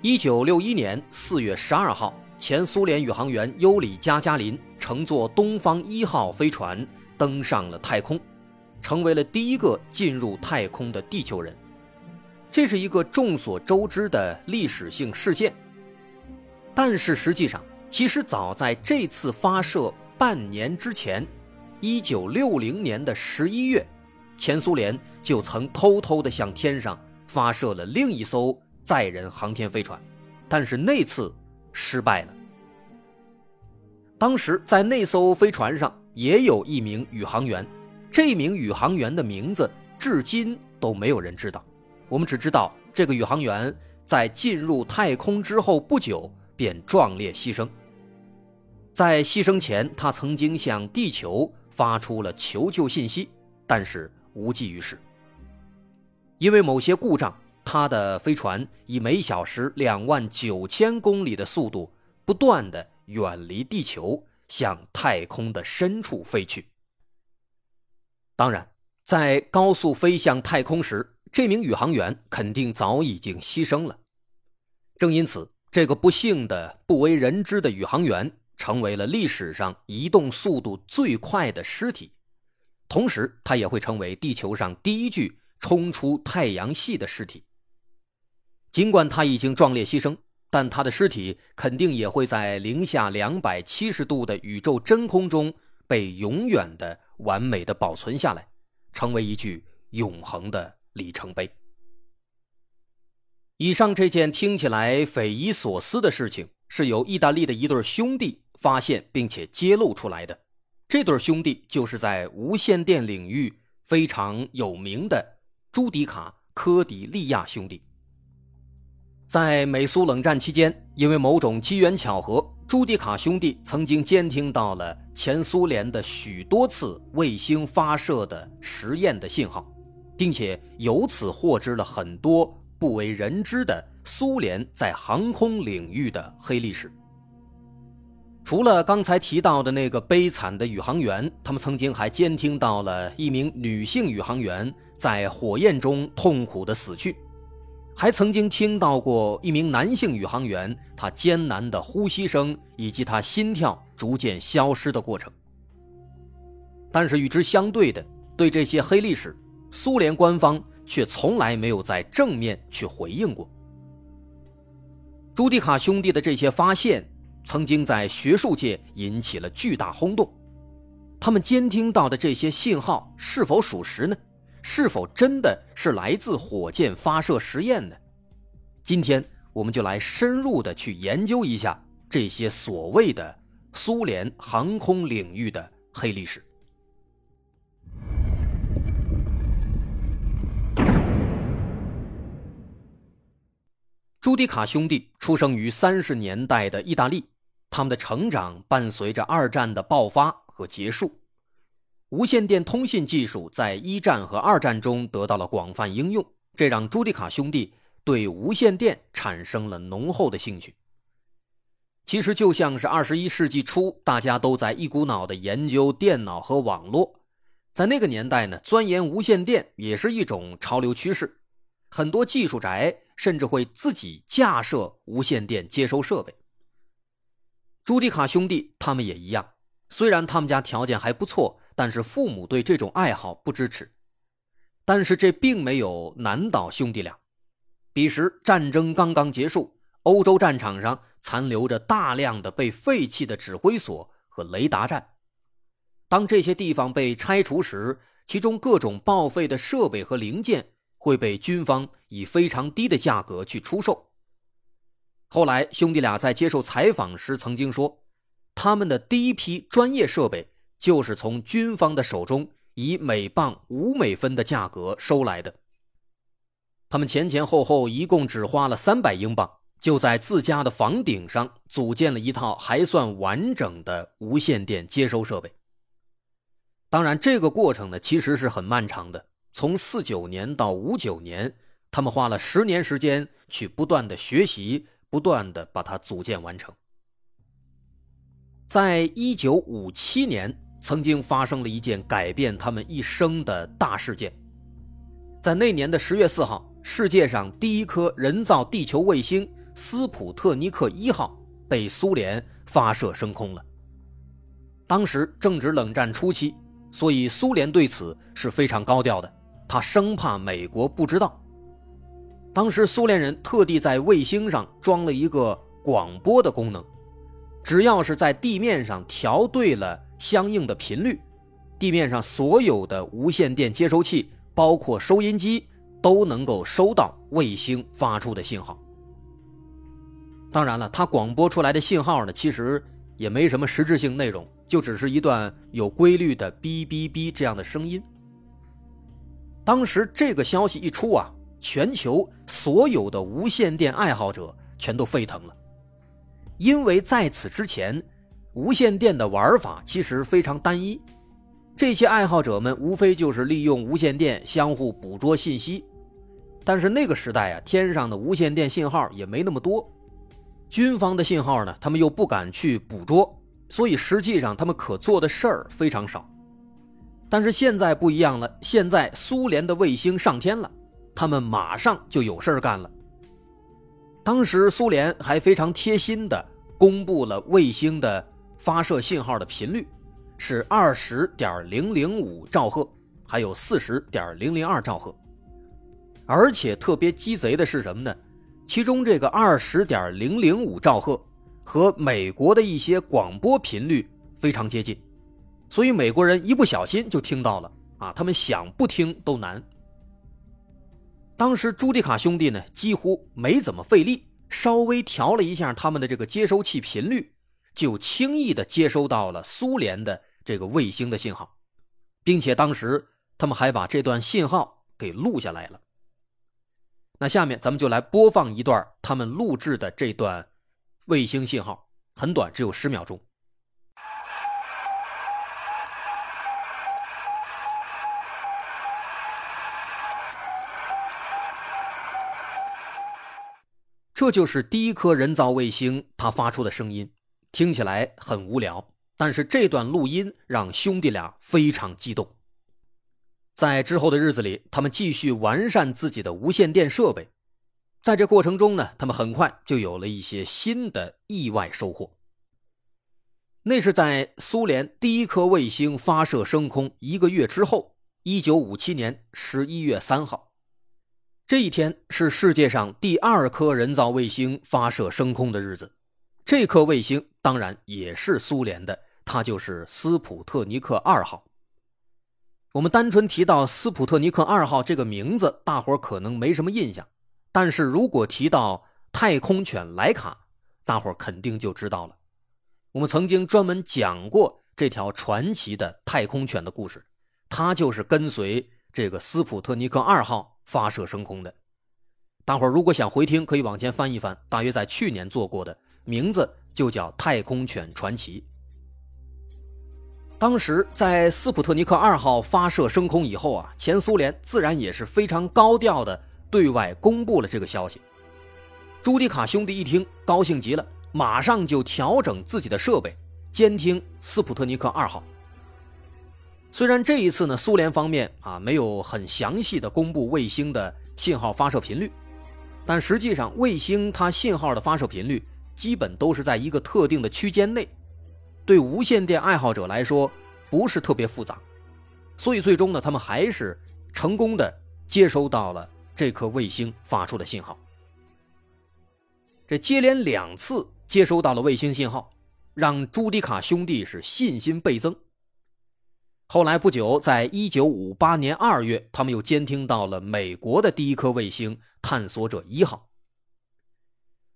一九六一年四月十二号，前苏联宇航员尤里·加加林乘坐东方一号飞船登上了太空，成为了第一个进入太空的地球人。这是一个众所周知的历史性事件。但是实际上，其实早在这次发射半年之前，一九六零年的十一月，前苏联就曾偷偷地向天上发射了另一艘。载人航天飞船，但是那次失败了。当时在那艘飞船上也有一名宇航员，这名宇航员的名字至今都没有人知道。我们只知道这个宇航员在进入太空之后不久便壮烈牺牲。在牺牲前，他曾经向地球发出了求救信息，但是无济于事，因为某些故障。他的飞船以每小时两万九千公里的速度，不断的远离地球，向太空的深处飞去。当然，在高速飞向太空时，这名宇航员肯定早已经牺牲了。正因此，这个不幸的、不为人知的宇航员，成为了历史上移动速度最快的尸体，同时，他也会成为地球上第一具冲出太阳系的尸体。尽管他已经壮烈牺牲，但他的尸体肯定也会在零下两百七十度的宇宙真空中被永远的完美的保存下来，成为一具永恒的里程碑。以上这件听起来匪夷所思的事情，是由意大利的一对兄弟发现并且揭露出来的。这对兄弟就是在无线电领域非常有名的朱迪卡·科迪利亚兄弟。在美苏冷战期间，因为某种机缘巧合，朱迪卡兄弟曾经监听到了前苏联的许多次卫星发射的实验的信号，并且由此获知了很多不为人知的苏联在航空领域的黑历史。除了刚才提到的那个悲惨的宇航员，他们曾经还监听到了一名女性宇航员在火焰中痛苦的死去。还曾经听到过一名男性宇航员他艰难的呼吸声，以及他心跳逐渐消失的过程。但是与之相对的，对这些黑历史，苏联官方却从来没有在正面去回应过。朱迪卡兄弟的这些发现，曾经在学术界引起了巨大轰动。他们监听到的这些信号是否属实呢？是否真的是来自火箭发射实验呢？今天我们就来深入的去研究一下这些所谓的苏联航空领域的黑历史。朱迪卡兄弟出生于三十年代的意大利，他们的成长伴随着二战的爆发和结束。无线电通信技术在一战和二战中得到了广泛应用，这让朱迪卡兄弟对无线电产生了浓厚的兴趣。其实就像是二十一世纪初，大家都在一股脑的研究电脑和网络，在那个年代呢，钻研无线电也是一种潮流趋势。很多技术宅甚至会自己架设无线电接收设备。朱迪卡兄弟他们也一样，虽然他们家条件还不错。但是父母对这种爱好不支持，但是这并没有难倒兄弟俩。彼时战争刚刚结束，欧洲战场上残留着大量的被废弃的指挥所和雷达站。当这些地方被拆除时，其中各种报废的设备和零件会被军方以非常低的价格去出售。后来兄弟俩在接受采访时曾经说，他们的第一批专业设备。就是从军方的手中以每磅五美分的价格收来的。他们前前后后一共只花了三百英镑，就在自家的房顶上组建了一套还算完整的无线电接收设备。当然，这个过程呢，其实是很漫长的。从四九年到五九年，他们花了十年时间去不断的学习，不断的把它组建完成。在一九五七年，曾经发生了一件改变他们一生的大事件。在那年的十月四号，世界上第一颗人造地球卫星斯普特尼克一号被苏联发射升空了。当时正值冷战初期。所以苏联对此是非常高调的，他生怕美国不知道。当时苏联人特地在卫星上装了一个广播的功能，只要是在地面上调对了相应的频率，地面上所有的无线电接收器，包括收音机，都能够收到卫星发出的信号。当然了，它广播出来的信号呢，其实也没什么实质性内容。就只是一段有规律的哔哔哔这样的声音。当时这个消息一出啊，全球所有的无线电爱好者全都沸腾了，因为在此之前，无线电的玩法其实非常单一，这些爱好者们无非就是利用无线电相互捕捉信息，但是那个时代啊，天上的无线电信号也没那么多，军方的信号呢，他们又不敢去捕捉。所以实际上他们可做的事儿非常少，但是现在不一样了。现在苏联的卫星上天了，他们马上就有事儿干了。当时苏联还非常贴心的公布了卫星的发射信号的频率，是二十点零零五兆赫，还有四十点零零二兆赫。而且特别鸡贼的是什么呢？其中这个二十点零零五兆赫。和美国的一些广播频率非常接近，所以美国人一不小心就听到了啊，他们想不听都难。当时朱迪卡兄弟呢几乎没怎么费力，稍微调了一下他们的这个接收器频率，就轻易的接收到了苏联的这个卫星的信号，并且当时他们还把这段信号给录下来了。那下面咱们就来播放一段他们录制的这段。卫星信号很短，只有十秒钟。这就是第一颗人造卫星它发出的声音，听起来很无聊，但是这段录音让兄弟俩非常激动。在之后的日子里，他们继续完善自己的无线电设备。在这过程中呢，他们很快就有了一些新的意外收获。那是在苏联第一颗卫星发射升空一个月之后，一九五七年十一月三号，这一天是世界上第二颗人造卫星发射升空的日子。这颗卫星当然也是苏联的，它就是斯普特尼克二号。我们单纯提到斯普特尼克二号这个名字，大伙可能没什么印象。但是如果提到太空犬莱卡，大伙肯定就知道了。我们曾经专门讲过这条传奇的太空犬的故事，它就是跟随这个斯普特尼克二号发射升空的。大伙如果想回听，可以往前翻一翻，大约在去年做过的，名字就叫《太空犬传奇》。当时在斯普特尼克二号发射升空以后啊，前苏联自然也是非常高调的。对外公布了这个消息，朱迪卡兄弟一听高兴极了，马上就调整自己的设备，监听斯普特尼克二号。虽然这一次呢，苏联方面啊没有很详细的公布卫星的信号发射频率，但实际上卫星它信号的发射频率基本都是在一个特定的区间内，对无线电爱好者来说不是特别复杂，所以最终呢，他们还是成功的接收到了。这颗卫星发出的信号，这接连两次接收到了卫星信号，让朱迪卡兄弟是信心倍增。后来不久，在一九五八年二月，他们又监听到了美国的第一颗卫星“探索者一号”。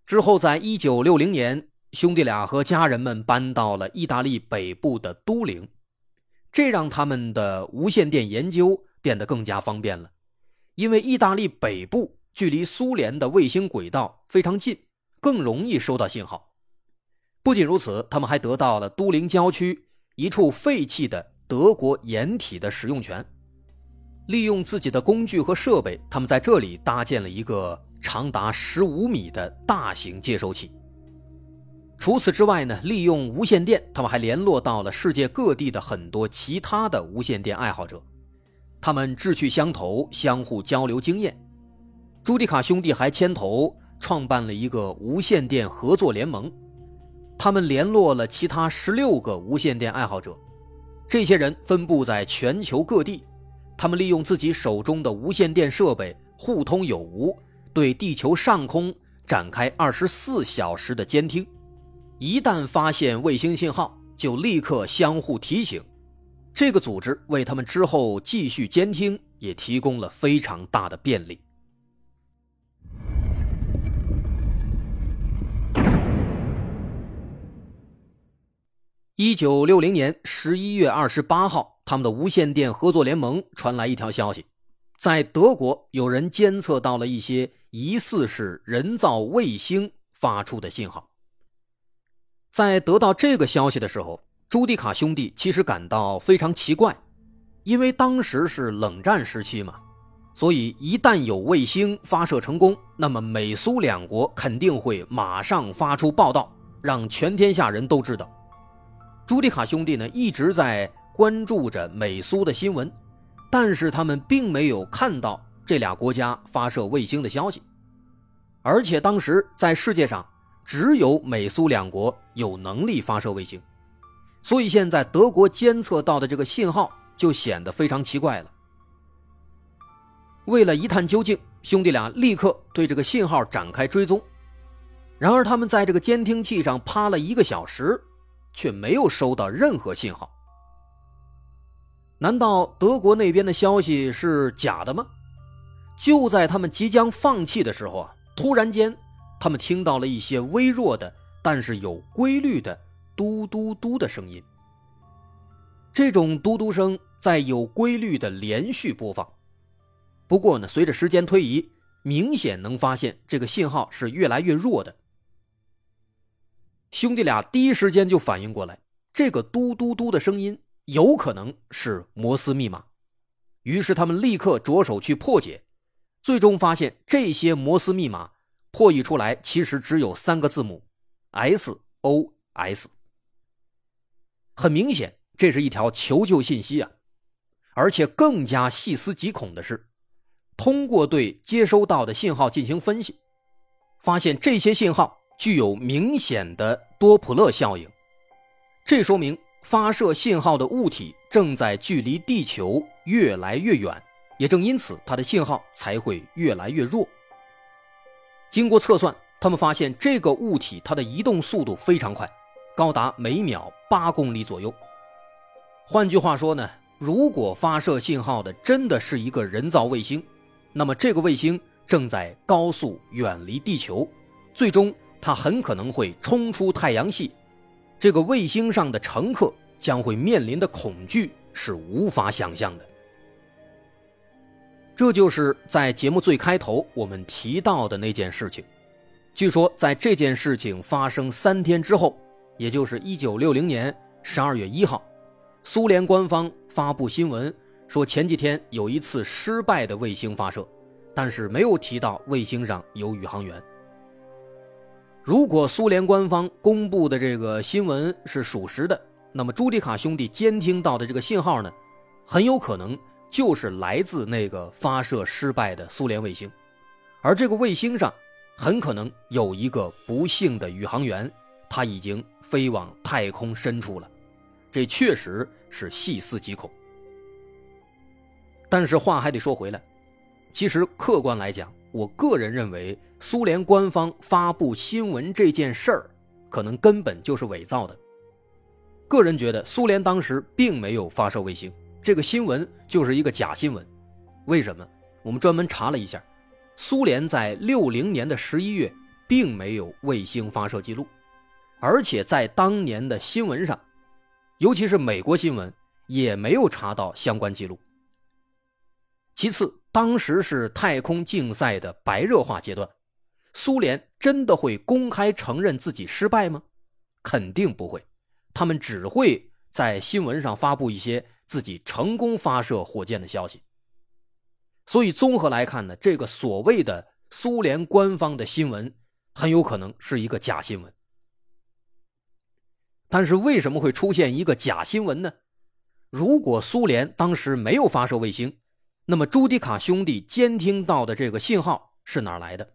之后，在一九六零年，兄弟俩和家人们搬到了意大利北部的都灵，这让他们的无线电研究变得更加方便了。因为意大利北部距离苏联的卫星轨道非常近，更容易收到信号。不仅如此，他们还得到了都灵郊区一处废弃的德国掩体的使用权。利用自己的工具和设备，他们在这里搭建了一个长达十五米的大型接收器。除此之外呢，利用无线电，他们还联络到了世界各地的很多其他的无线电爱好者，他们志趣相投，相互交流经验。朱迪卡兄弟还牵头创办了一个无线电合作联盟，他们联络了其他十六个无线电爱好者，这些人分布在全球各地。他们利用自己手中的无线电设备互通有无，对地球上空展开二十四小时的监听。一旦发现卫星信号，就立刻相互提醒。这个组织为他们之后继续监听也提供了非常大的便利。一九六零年十一月二十八号。他们的无线电合作联盟传来一条消息，在德国有人监测到了一些疑似是人造卫星发出的信号。在得到这个消息的时候，朱迪卡兄弟其实感到非常奇怪，因为当时是冷战时期嘛，所以一旦有卫星发射成功，那么美苏两国肯定会马上发出报道，让全天下人都知道。朱迪卡兄弟呢一直在。关注着美苏的新闻，但是他们并没有看到这俩国家发射卫星的消息，而且当时在世界上只有美苏两国有能力发射卫星，所以现在德国监测到的这个信号就显得非常奇怪了。为了一探究竟，兄弟俩立刻对这个信号展开追踪，然而他们在这个监听器上趴了一个小时，却没有收到任何信号。难道德国那边的消息是假的吗？就在他们即将放弃的时候啊，突然间，他们听到了一些微弱的，但是有规律的“嘟嘟嘟”的声音。这种嘟嘟声在有规律的连续播放。不过呢，随着时间推移，明显能发现这个信号是越来越弱的。兄弟俩第一时间就反应过来，这个“嘟嘟嘟”的声音。有可能是摩斯密码，于是他们立刻着手去破解，最终发现这些摩斯密码破译出来其实只有三个字母 S O S。很明显，这是一条求救信息啊！而且更加细思极恐的是，通过对接收到的信号进行分析，发现这些信号具有明显的多普勒效应，这说明。发射信号的物体正在距离地球越来越远，也正因此，它的信号才会越来越弱。经过测算，他们发现这个物体它的移动速度非常快，高达每秒八公里左右。换句话说呢，如果发射信号的真的是一个人造卫星，那么这个卫星正在高速远离地球，最终它很可能会冲出太阳系。这个卫星上的乘客将会面临的恐惧是无法想象的。这就是在节目最开头我们提到的那件事情。据说，在这件事情发生三天之后，也就是一九六零年十二月一号，苏联官方发布新闻说，前几天有一次失败的卫星发射，但是没有提到卫星上有宇航员。如果苏联官方公布的这个新闻是属实的，那么朱迪卡兄弟监听到的这个信号呢，很有可能就是来自那个发射失败的苏联卫星，而这个卫星上很可能有一个不幸的宇航员，他已经飞往太空深处了，这确实是细思极恐。但是话还得说回来，其实客观来讲，我个人认为。苏联官方发布新闻这件事儿，可能根本就是伪造的。个人觉得，苏联当时并没有发射卫星，这个新闻就是一个假新闻。为什么？我们专门查了一下，苏联在六零年的十一月并没有卫星发射记录，而且在当年的新闻上，尤其是美国新闻，也没有查到相关记录。其次，当时是太空竞赛的白热化阶段。苏联真的会公开承认自己失败吗？肯定不会，他们只会在新闻上发布一些自己成功发射火箭的消息。所以综合来看呢，这个所谓的苏联官方的新闻很有可能是一个假新闻。但是为什么会出现一个假新闻呢？如果苏联当时没有发射卫星，那么朱迪卡兄弟监听到的这个信号是哪来的？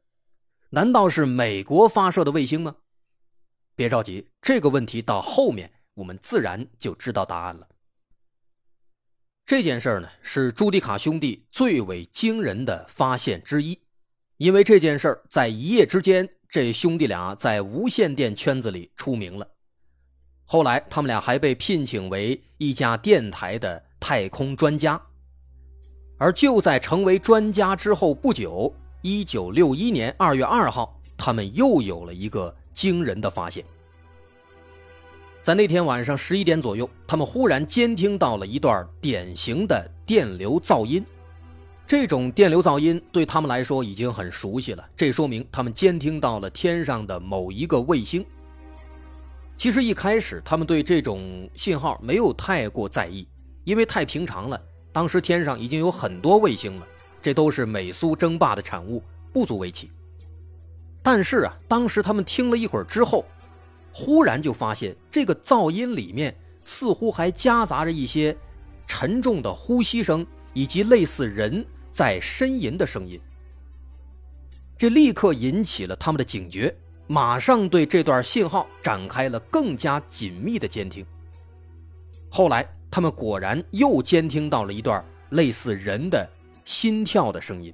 难道是美国发射的卫星吗？别着急，这个问题到后面我们自然就知道答案了。这件事儿呢，是朱迪卡兄弟最为惊人的发现之一，因为这件事儿在一夜之间，这兄弟俩在无线电圈子里出名了。后来，他们俩还被聘请为一家电台的太空专家。而就在成为专家之后不久，一九六一年二月二号，他们又有了一个惊人的发现。在那天晚上十一点左右，他们忽然监听到了一段典型的电流噪音。这种电流噪音对他们来说已经很熟悉了，这说明他们监听到了天上的某一个卫星。其实一开始他们对这种信号没有太过在意，因为太平常了。当时天上已经有很多卫星了，这都是美苏争霸的产物，不足为奇。但是啊，当时他们听了一会儿之后，忽然就发现这个噪音里面似乎还夹杂着一些沉重的呼吸声，以及类似人在呻吟的声音。这立刻引起了他们的警觉。马上对这段信号展开了更加紧密的监听。后来，他们果然又监听到了一段类似人的心跳的声音。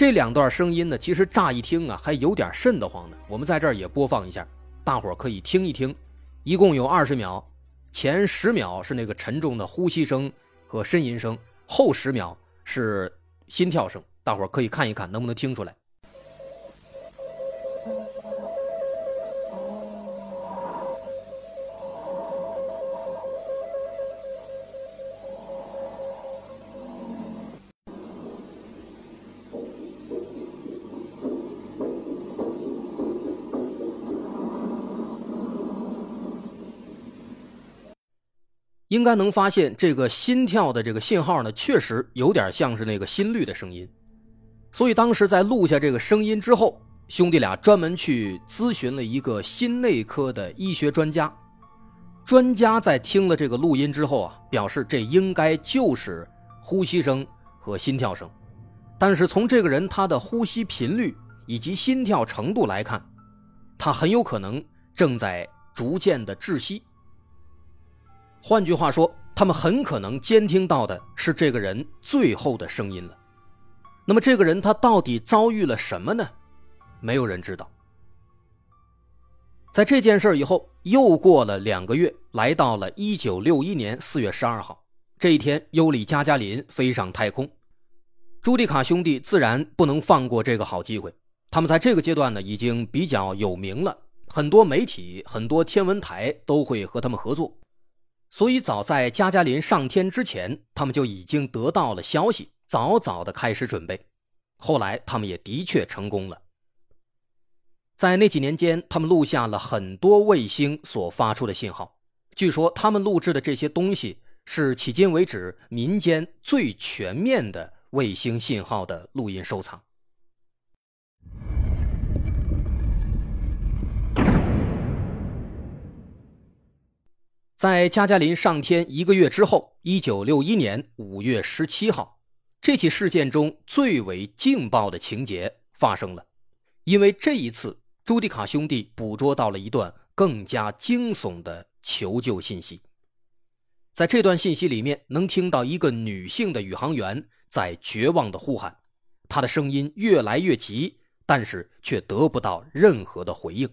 这两段声音呢，其实乍一听啊，还有点瘆得慌呢。我们在这儿也播放一下，大伙儿可以听一听。一共有二十秒，前十秒是那个沉重的呼吸声和呻吟声，后十秒是心跳声。大伙儿可以看一看，能不能听出来。应该能发现，这个心跳的这个信号呢，确实有点像是那个心率的声音。所以当时在录下这个声音之后，兄弟俩专门去咨询了一个心内科的医学专家。专家在听了这个录音之后啊，表示这应该就是呼吸声和心跳声。但是从这个人他的呼吸频率以及心跳程度来看，他很有可能正在逐渐的窒息。换句话说，他们很可能监听到的是这个人最后的声音了。那么，这个人他到底遭遇了什么呢？没有人知道。在这件事以后，又过了两个月，来到了一九六一年四月十二号这一天，尤里加加林飞上太空。朱迪卡兄弟自然不能放过这个好机会。他们在这个阶段呢，已经比较有名了，很多媒体、很多天文台都会和他们合作。所以，早在加加林上天之前，他们就已经得到了消息，早早的开始准备。后来，他们也的确成功了。在那几年间，他们录下了很多卫星所发出的信号。据说，他们录制的这些东西是迄今为止民间最全面的卫星信号的录音收藏。在加加林上天一个月之后，一九六一年五月十七号，这起事件中最为劲爆的情节发生了。因为这一次，朱迪卡兄弟捕捉到了一段更加惊悚的求救信息。在这段信息里面，能听到一个女性的宇航员在绝望的呼喊，她的声音越来越急，但是却得不到任何的回应。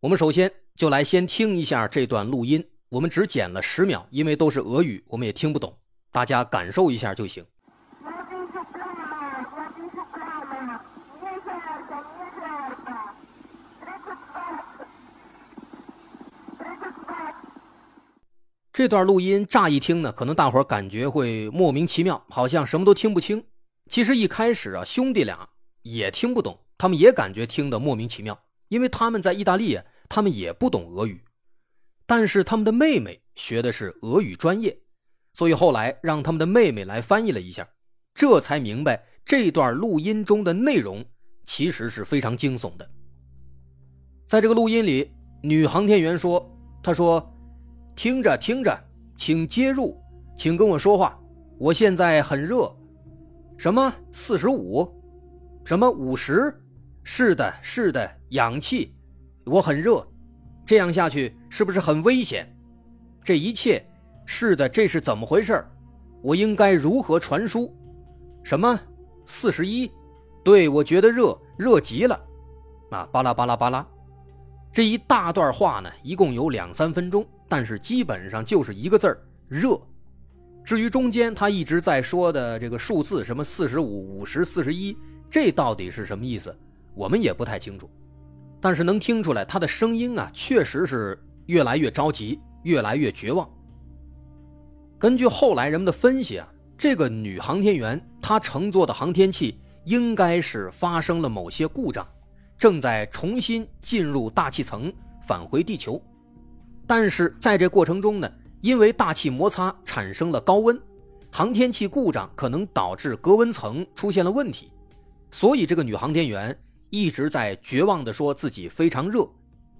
我们首先。就来先听一下这段录音，我们只剪了十秒，因为都是俄语，我们也听不懂，大家感受一下就行。这段录音乍一听呢，可能大伙感觉会莫名其妙，好像什么都听不清。其实一开始啊，兄弟俩也听不懂。他们也感觉听得莫名其妙，因为他们在意大利，他们也不懂俄语。但是他们的妹妹学的是俄语专业，所以后来让他们的妹妹来翻译了一下，这才明白这段录音中的内容其实是非常惊悚的。在这个录音里，女航天员说：“她说，听着听着，请接入，请跟我说话，我现在很热。什么四十五？什么五十？是的，是的，氧气，我很热。”这样下去是不是很危险？这一切是的，这是怎么回事？我应该如何传输？什么四十一？对我觉得热，热极了。啊，巴拉巴拉巴拉，这一大段话呢，一共有两三分钟，但是基本上就是一个字儿热。至于中间他一直在说的这个数字，什么四十五、五十、四十一，这到底是什么意思？我们也不太清楚。但是能听出来，他的声音啊，确实是越来越着急，越来越绝望。根据后来人们的分析啊，这个女航天员她乘坐的航天器应该是发生了某些故障，正在重新进入大气层返回地球。但是在这过程中呢，因为大气摩擦产生了高温，航天器故障可能导致隔温层出现了问题，所以这个女航天员。一直在绝望地说自己非常热，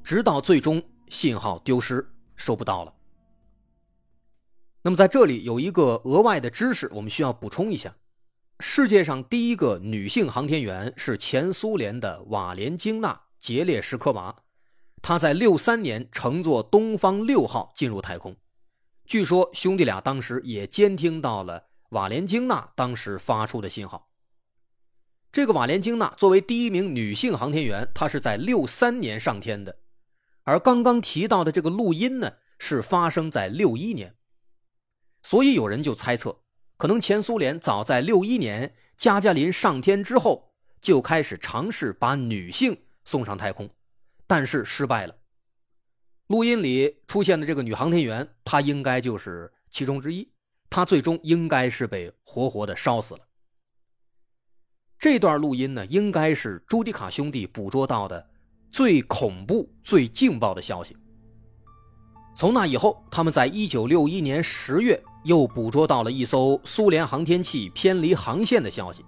直到最终信号丢失，收不到了。那么在这里有一个额外的知识，我们需要补充一下：世界上第一个女性航天员是前苏联的瓦莲京娜·杰列什科娃，她在六三年乘坐东方六号进入太空。据说兄弟俩当时也监听到了瓦莲京娜当时发出的信号。这个瓦莲京娜作为第一名女性航天员，她是在六三年上天的，而刚刚提到的这个录音呢，是发生在六一年。所以有人就猜测，可能前苏联早在六一年加加林上天之后，就开始尝试把女性送上太空，但是失败了。录音里出现的这个女航天员，她应该就是其中之一，她最终应该是被活活的烧死了。这段录音呢，应该是朱迪卡兄弟捕捉到的最恐怖、最劲爆的消息。从那以后，他们在一九六一年十月又捕捉到了一艘苏联航天器偏离航线的消息，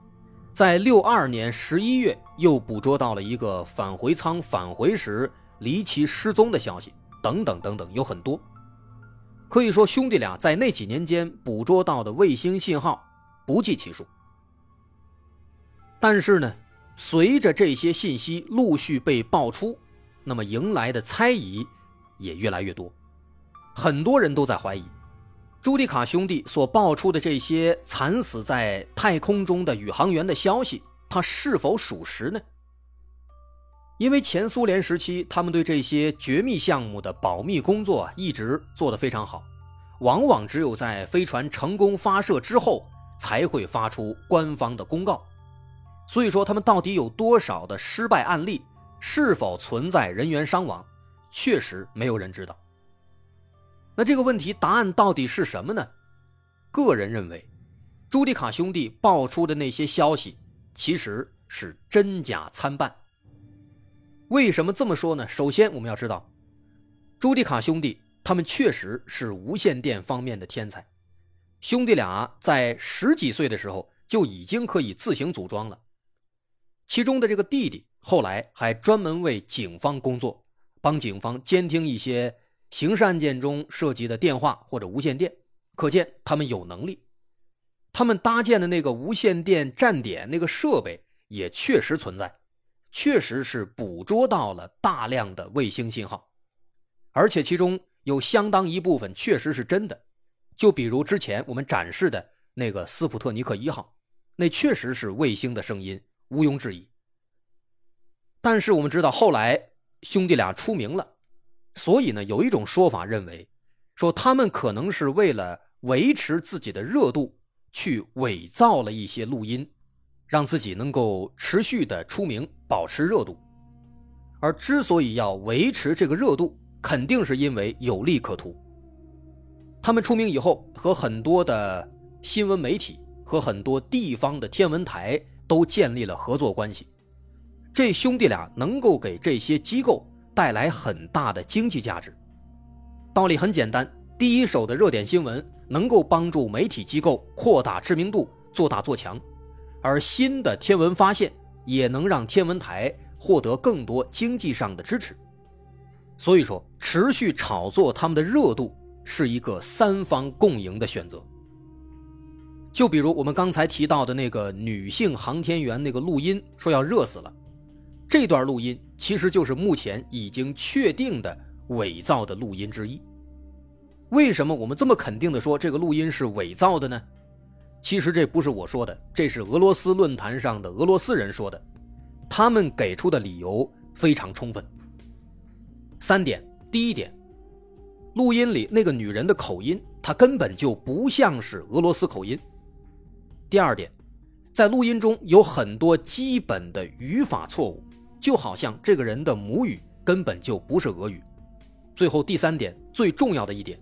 在六二年十一月又捕捉到了一个返回舱返回时离奇失踪的消息，等等等等，有很多。可以说，兄弟俩在那几年间捕捉到的卫星信号不计其数。但是呢，随着这些信息陆续被爆出，那么迎来的猜疑也越来越多。很多人都在怀疑，朱迪卡兄弟所爆出的这些惨死在太空中的宇航员的消息，它是否属实呢？因为前苏联时期，他们对这些绝密项目的保密工作一直做得非常好，往往只有在飞船成功发射之后，才会发出官方的公告。所以说，他们到底有多少的失败案例？是否存在人员伤亡？确实没有人知道。那这个问题答案到底是什么呢？个人认为，朱迪卡兄弟爆出的那些消息其实是真假参半。为什么这么说呢？首先，我们要知道，朱迪卡兄弟他们确实是无线电方面的天才。兄弟俩在十几岁的时候就已经可以自行组装了。其中的这个弟弟后来还专门为警方工作，帮警方监听一些刑事案件中涉及的电话或者无线电，可见他们有能力。他们搭建的那个无线电站点那个设备也确实存在，确实是捕捉到了大量的卫星信号，而且其中有相当一部分确实是真的。就比如之前我们展示的那个斯普特尼克一号，那确实是卫星的声音。毋庸置疑。但是我们知道，后来兄弟俩出名了，所以呢，有一种说法认为，说他们可能是为了维持自己的热度，去伪造了一些录音，让自己能够持续的出名，保持热度。而之所以要维持这个热度，肯定是因为有利可图。他们出名以后，和很多的新闻媒体和很多地方的天文台。都建立了合作关系，这兄弟俩能够给这些机构带来很大的经济价值。道理很简单，第一手的热点新闻能够帮助媒体机构扩大知名度、做大做强，而新的天文发现也能让天文台获得更多经济上的支持。所以说，持续炒作他们的热度是一个三方共赢的选择。就比如我们刚才提到的那个女性航天员那个录音，说要热死了，这段录音其实就是目前已经确定的伪造的录音之一。为什么我们这么肯定的说这个录音是伪造的呢？其实这不是我说的，这是俄罗斯论坛上的俄罗斯人说的，他们给出的理由非常充分。三点，第一点，录音里那个女人的口音，她根本就不像是俄罗斯口音。第二点，在录音中有很多基本的语法错误，就好像这个人的母语根本就不是俄语。最后第三点，最重要的一点，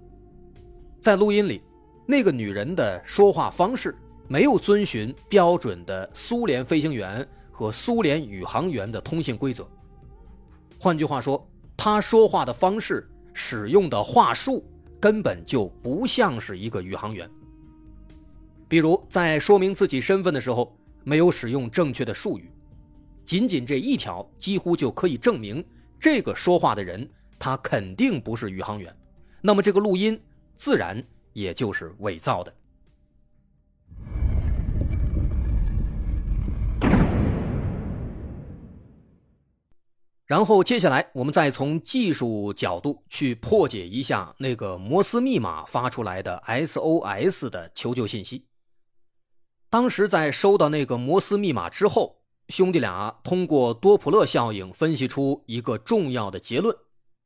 在录音里，那个女人的说话方式没有遵循标准的苏联飞行员和苏联宇航员的通信规则。换句话说。他说话的方式，使用的话术根本就不像是一个宇航员。比如在说明自己身份的时候，没有使用正确的术语，仅仅这一条，几乎就可以证明这个说话的人他肯定不是宇航员。那么这个录音自然也就是伪造的。然后接下来，我们再从技术角度去破解一下那个摩斯密码发出来的 SOS 的求救信息。当时在收到那个摩斯密码之后，兄弟俩通过多普勒效应分析出一个重要的结论，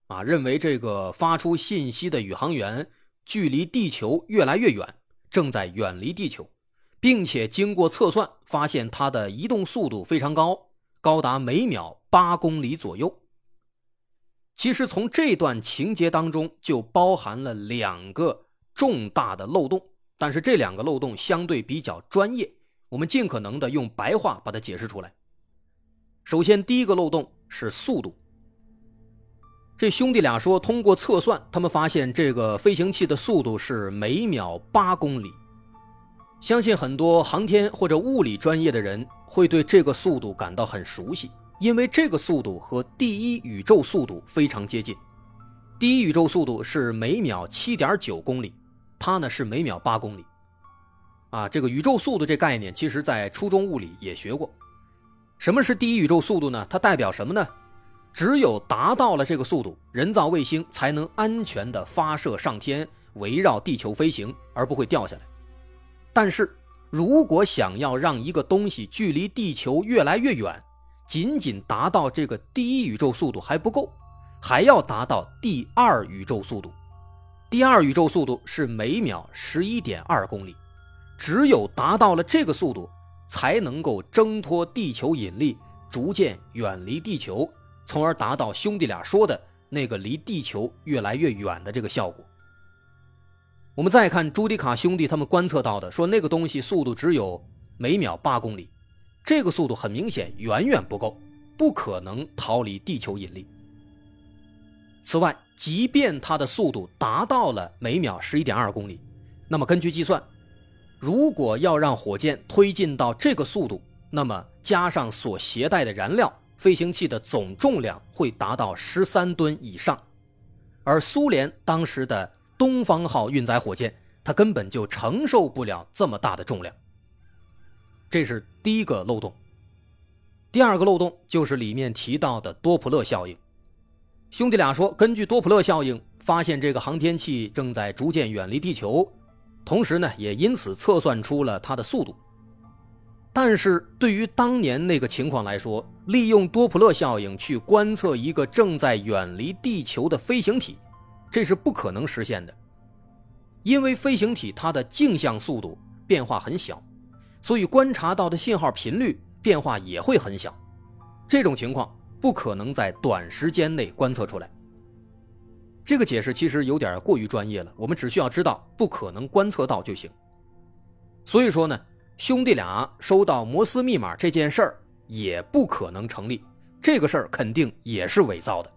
啊，认为这个发出信息的宇航员距离地球越来越远，正在远离地球，并且经过测算发现它的移动速度非常高，高达每秒。八公里左右。其实从这段情节当中就包含了两个重大的漏洞，但是这两个漏洞相对比较专业，我们尽可能的用白话把它解释出来。首先，第一个漏洞是速度。这兄弟俩说，通过测算，他们发现这个飞行器的速度是每秒八公里。相信很多航天或者物理专业的人会对这个速度感到很熟悉。因为这个速度和第一宇宙速度非常接近，第一宇宙速度是每秒七点九公里，它呢是每秒八公里。啊，这个宇宙速度这概念，其实在初中物理也学过。什么是第一宇宙速度呢？它代表什么呢？只有达到了这个速度，人造卫星才能安全的发射上天，围绕地球飞行，而不会掉下来。但是如果想要让一个东西距离地球越来越远，仅仅达到这个第一宇宙速度还不够，还要达到第二宇宙速度。第二宇宙速度是每秒十一点二公里，只有达到了这个速度，才能够挣脱地球引力，逐渐远离地球，从而达到兄弟俩说的那个离地球越来越远的这个效果。我们再看朱迪卡兄弟他们观测到的，说那个东西速度只有每秒八公里。这个速度很明显远远不够，不可能逃离地球引力。此外，即便它的速度达到了每秒十一点二公里，那么根据计算，如果要让火箭推进到这个速度，那么加上所携带的燃料，飞行器的总重量会达到十三吨以上。而苏联当时的东方号运载火箭，它根本就承受不了这么大的重量。这是第一个漏洞。第二个漏洞就是里面提到的多普勒效应。兄弟俩说，根据多普勒效应，发现这个航天器正在逐渐远离地球，同时呢，也因此测算出了它的速度。但是对于当年那个情况来说，利用多普勒效应去观测一个正在远离地球的飞行体，这是不可能实现的，因为飞行体它的径向速度变化很小。所以观察到的信号频率变化也会很小，这种情况不可能在短时间内观测出来。这个解释其实有点过于专业了，我们只需要知道不可能观测到就行。所以说呢，兄弟俩收到摩斯密码这件事儿也不可能成立，这个事儿肯定也是伪造的。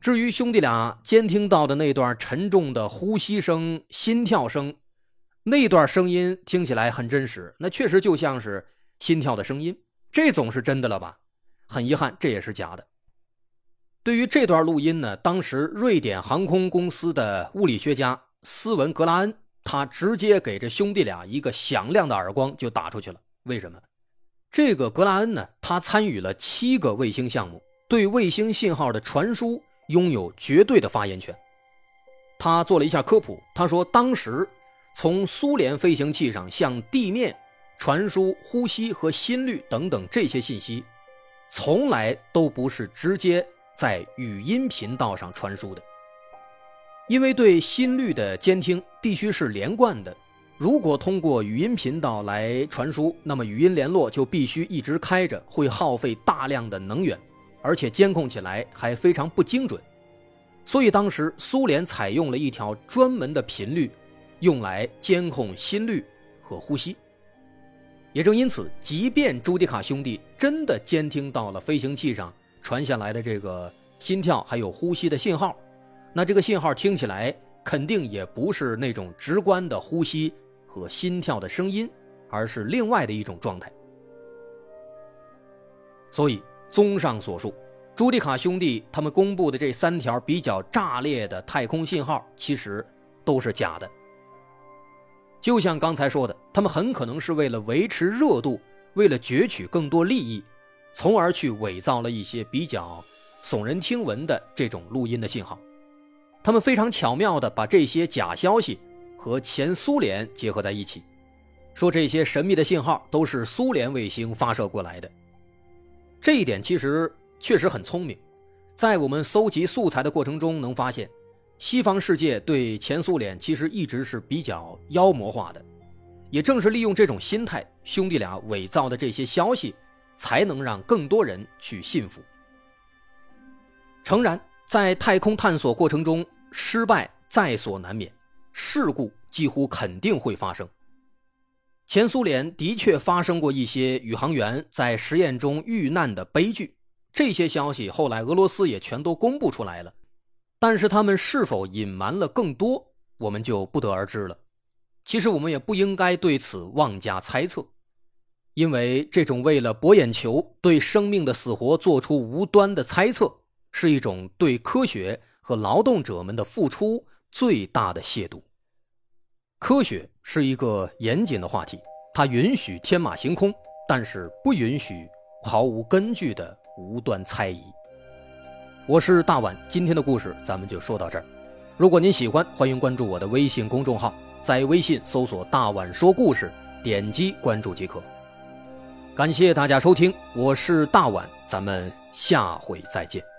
至于兄弟俩监听到的那段沉重的呼吸声、心跳声，那段声音听起来很真实，那确实就像是心跳的声音，这总是真的了吧？很遗憾，这也是假的。对于这段录音呢，当时瑞典航空公司的物理学家斯文格拉恩，他直接给这兄弟俩一个响亮的耳光就打出去了。为什么？这个格拉恩呢，他参与了七个卫星项目，对卫星信号的传输拥有绝对的发言权。他做了一下科普，他说当时从苏联飞行器上向地面传输呼吸和心率等等这些信息，从来都不是直接。在语音频道上传输的，因为对心率的监听必须是连贯的，如果通过语音频道来传输，那么语音联络就必须一直开着，会耗费大量的能源，而且监控起来还非常不精准。所以当时苏联采用了一条专门的频率，用来监控心率和呼吸。也正因此，即便朱迪卡兄弟真的监听到了飞行器上。传下来的这个心跳还有呼吸的信号，那这个信号听起来肯定也不是那种直观的呼吸和心跳的声音，而是另外的一种状态。所以，综上所述，朱迪卡兄弟他们公布的这三条比较炸裂的太空信号，其实都是假的。就像刚才说的，他们很可能是为了维持热度，为了攫取更多利益。从而去伪造了一些比较耸人听闻的这种录音的信号，他们非常巧妙地把这些假消息和前苏联结合在一起，说这些神秘的信号都是苏联卫星发射过来的。这一点其实确实很聪明，在我们搜集素材的过程中能发现，西方世界对前苏联其实一直是比较妖魔化的，也正是利用这种心态，兄弟俩伪造的这些消息。才能让更多人去信服。诚然，在太空探索过程中，失败在所难免，事故几乎肯定会发生。前苏联的确发生过一些宇航员在实验中遇难的悲剧，这些消息后来俄罗斯也全都公布出来了。但是他们是否隐瞒了更多，我们就不得而知了。其实我们也不应该对此妄加猜测。因为这种为了博眼球、对生命的死活做出无端的猜测，是一种对科学和劳动者们的付出最大的亵渎。科学是一个严谨的话题，它允许天马行空，但是不允许毫无根据的无端猜疑。我是大碗，今天的故事咱们就说到这儿。如果您喜欢，欢迎关注我的微信公众号，在微信搜索“大碗说故事”，点击关注即可。感谢大家收听，我是大碗，咱们下回再见。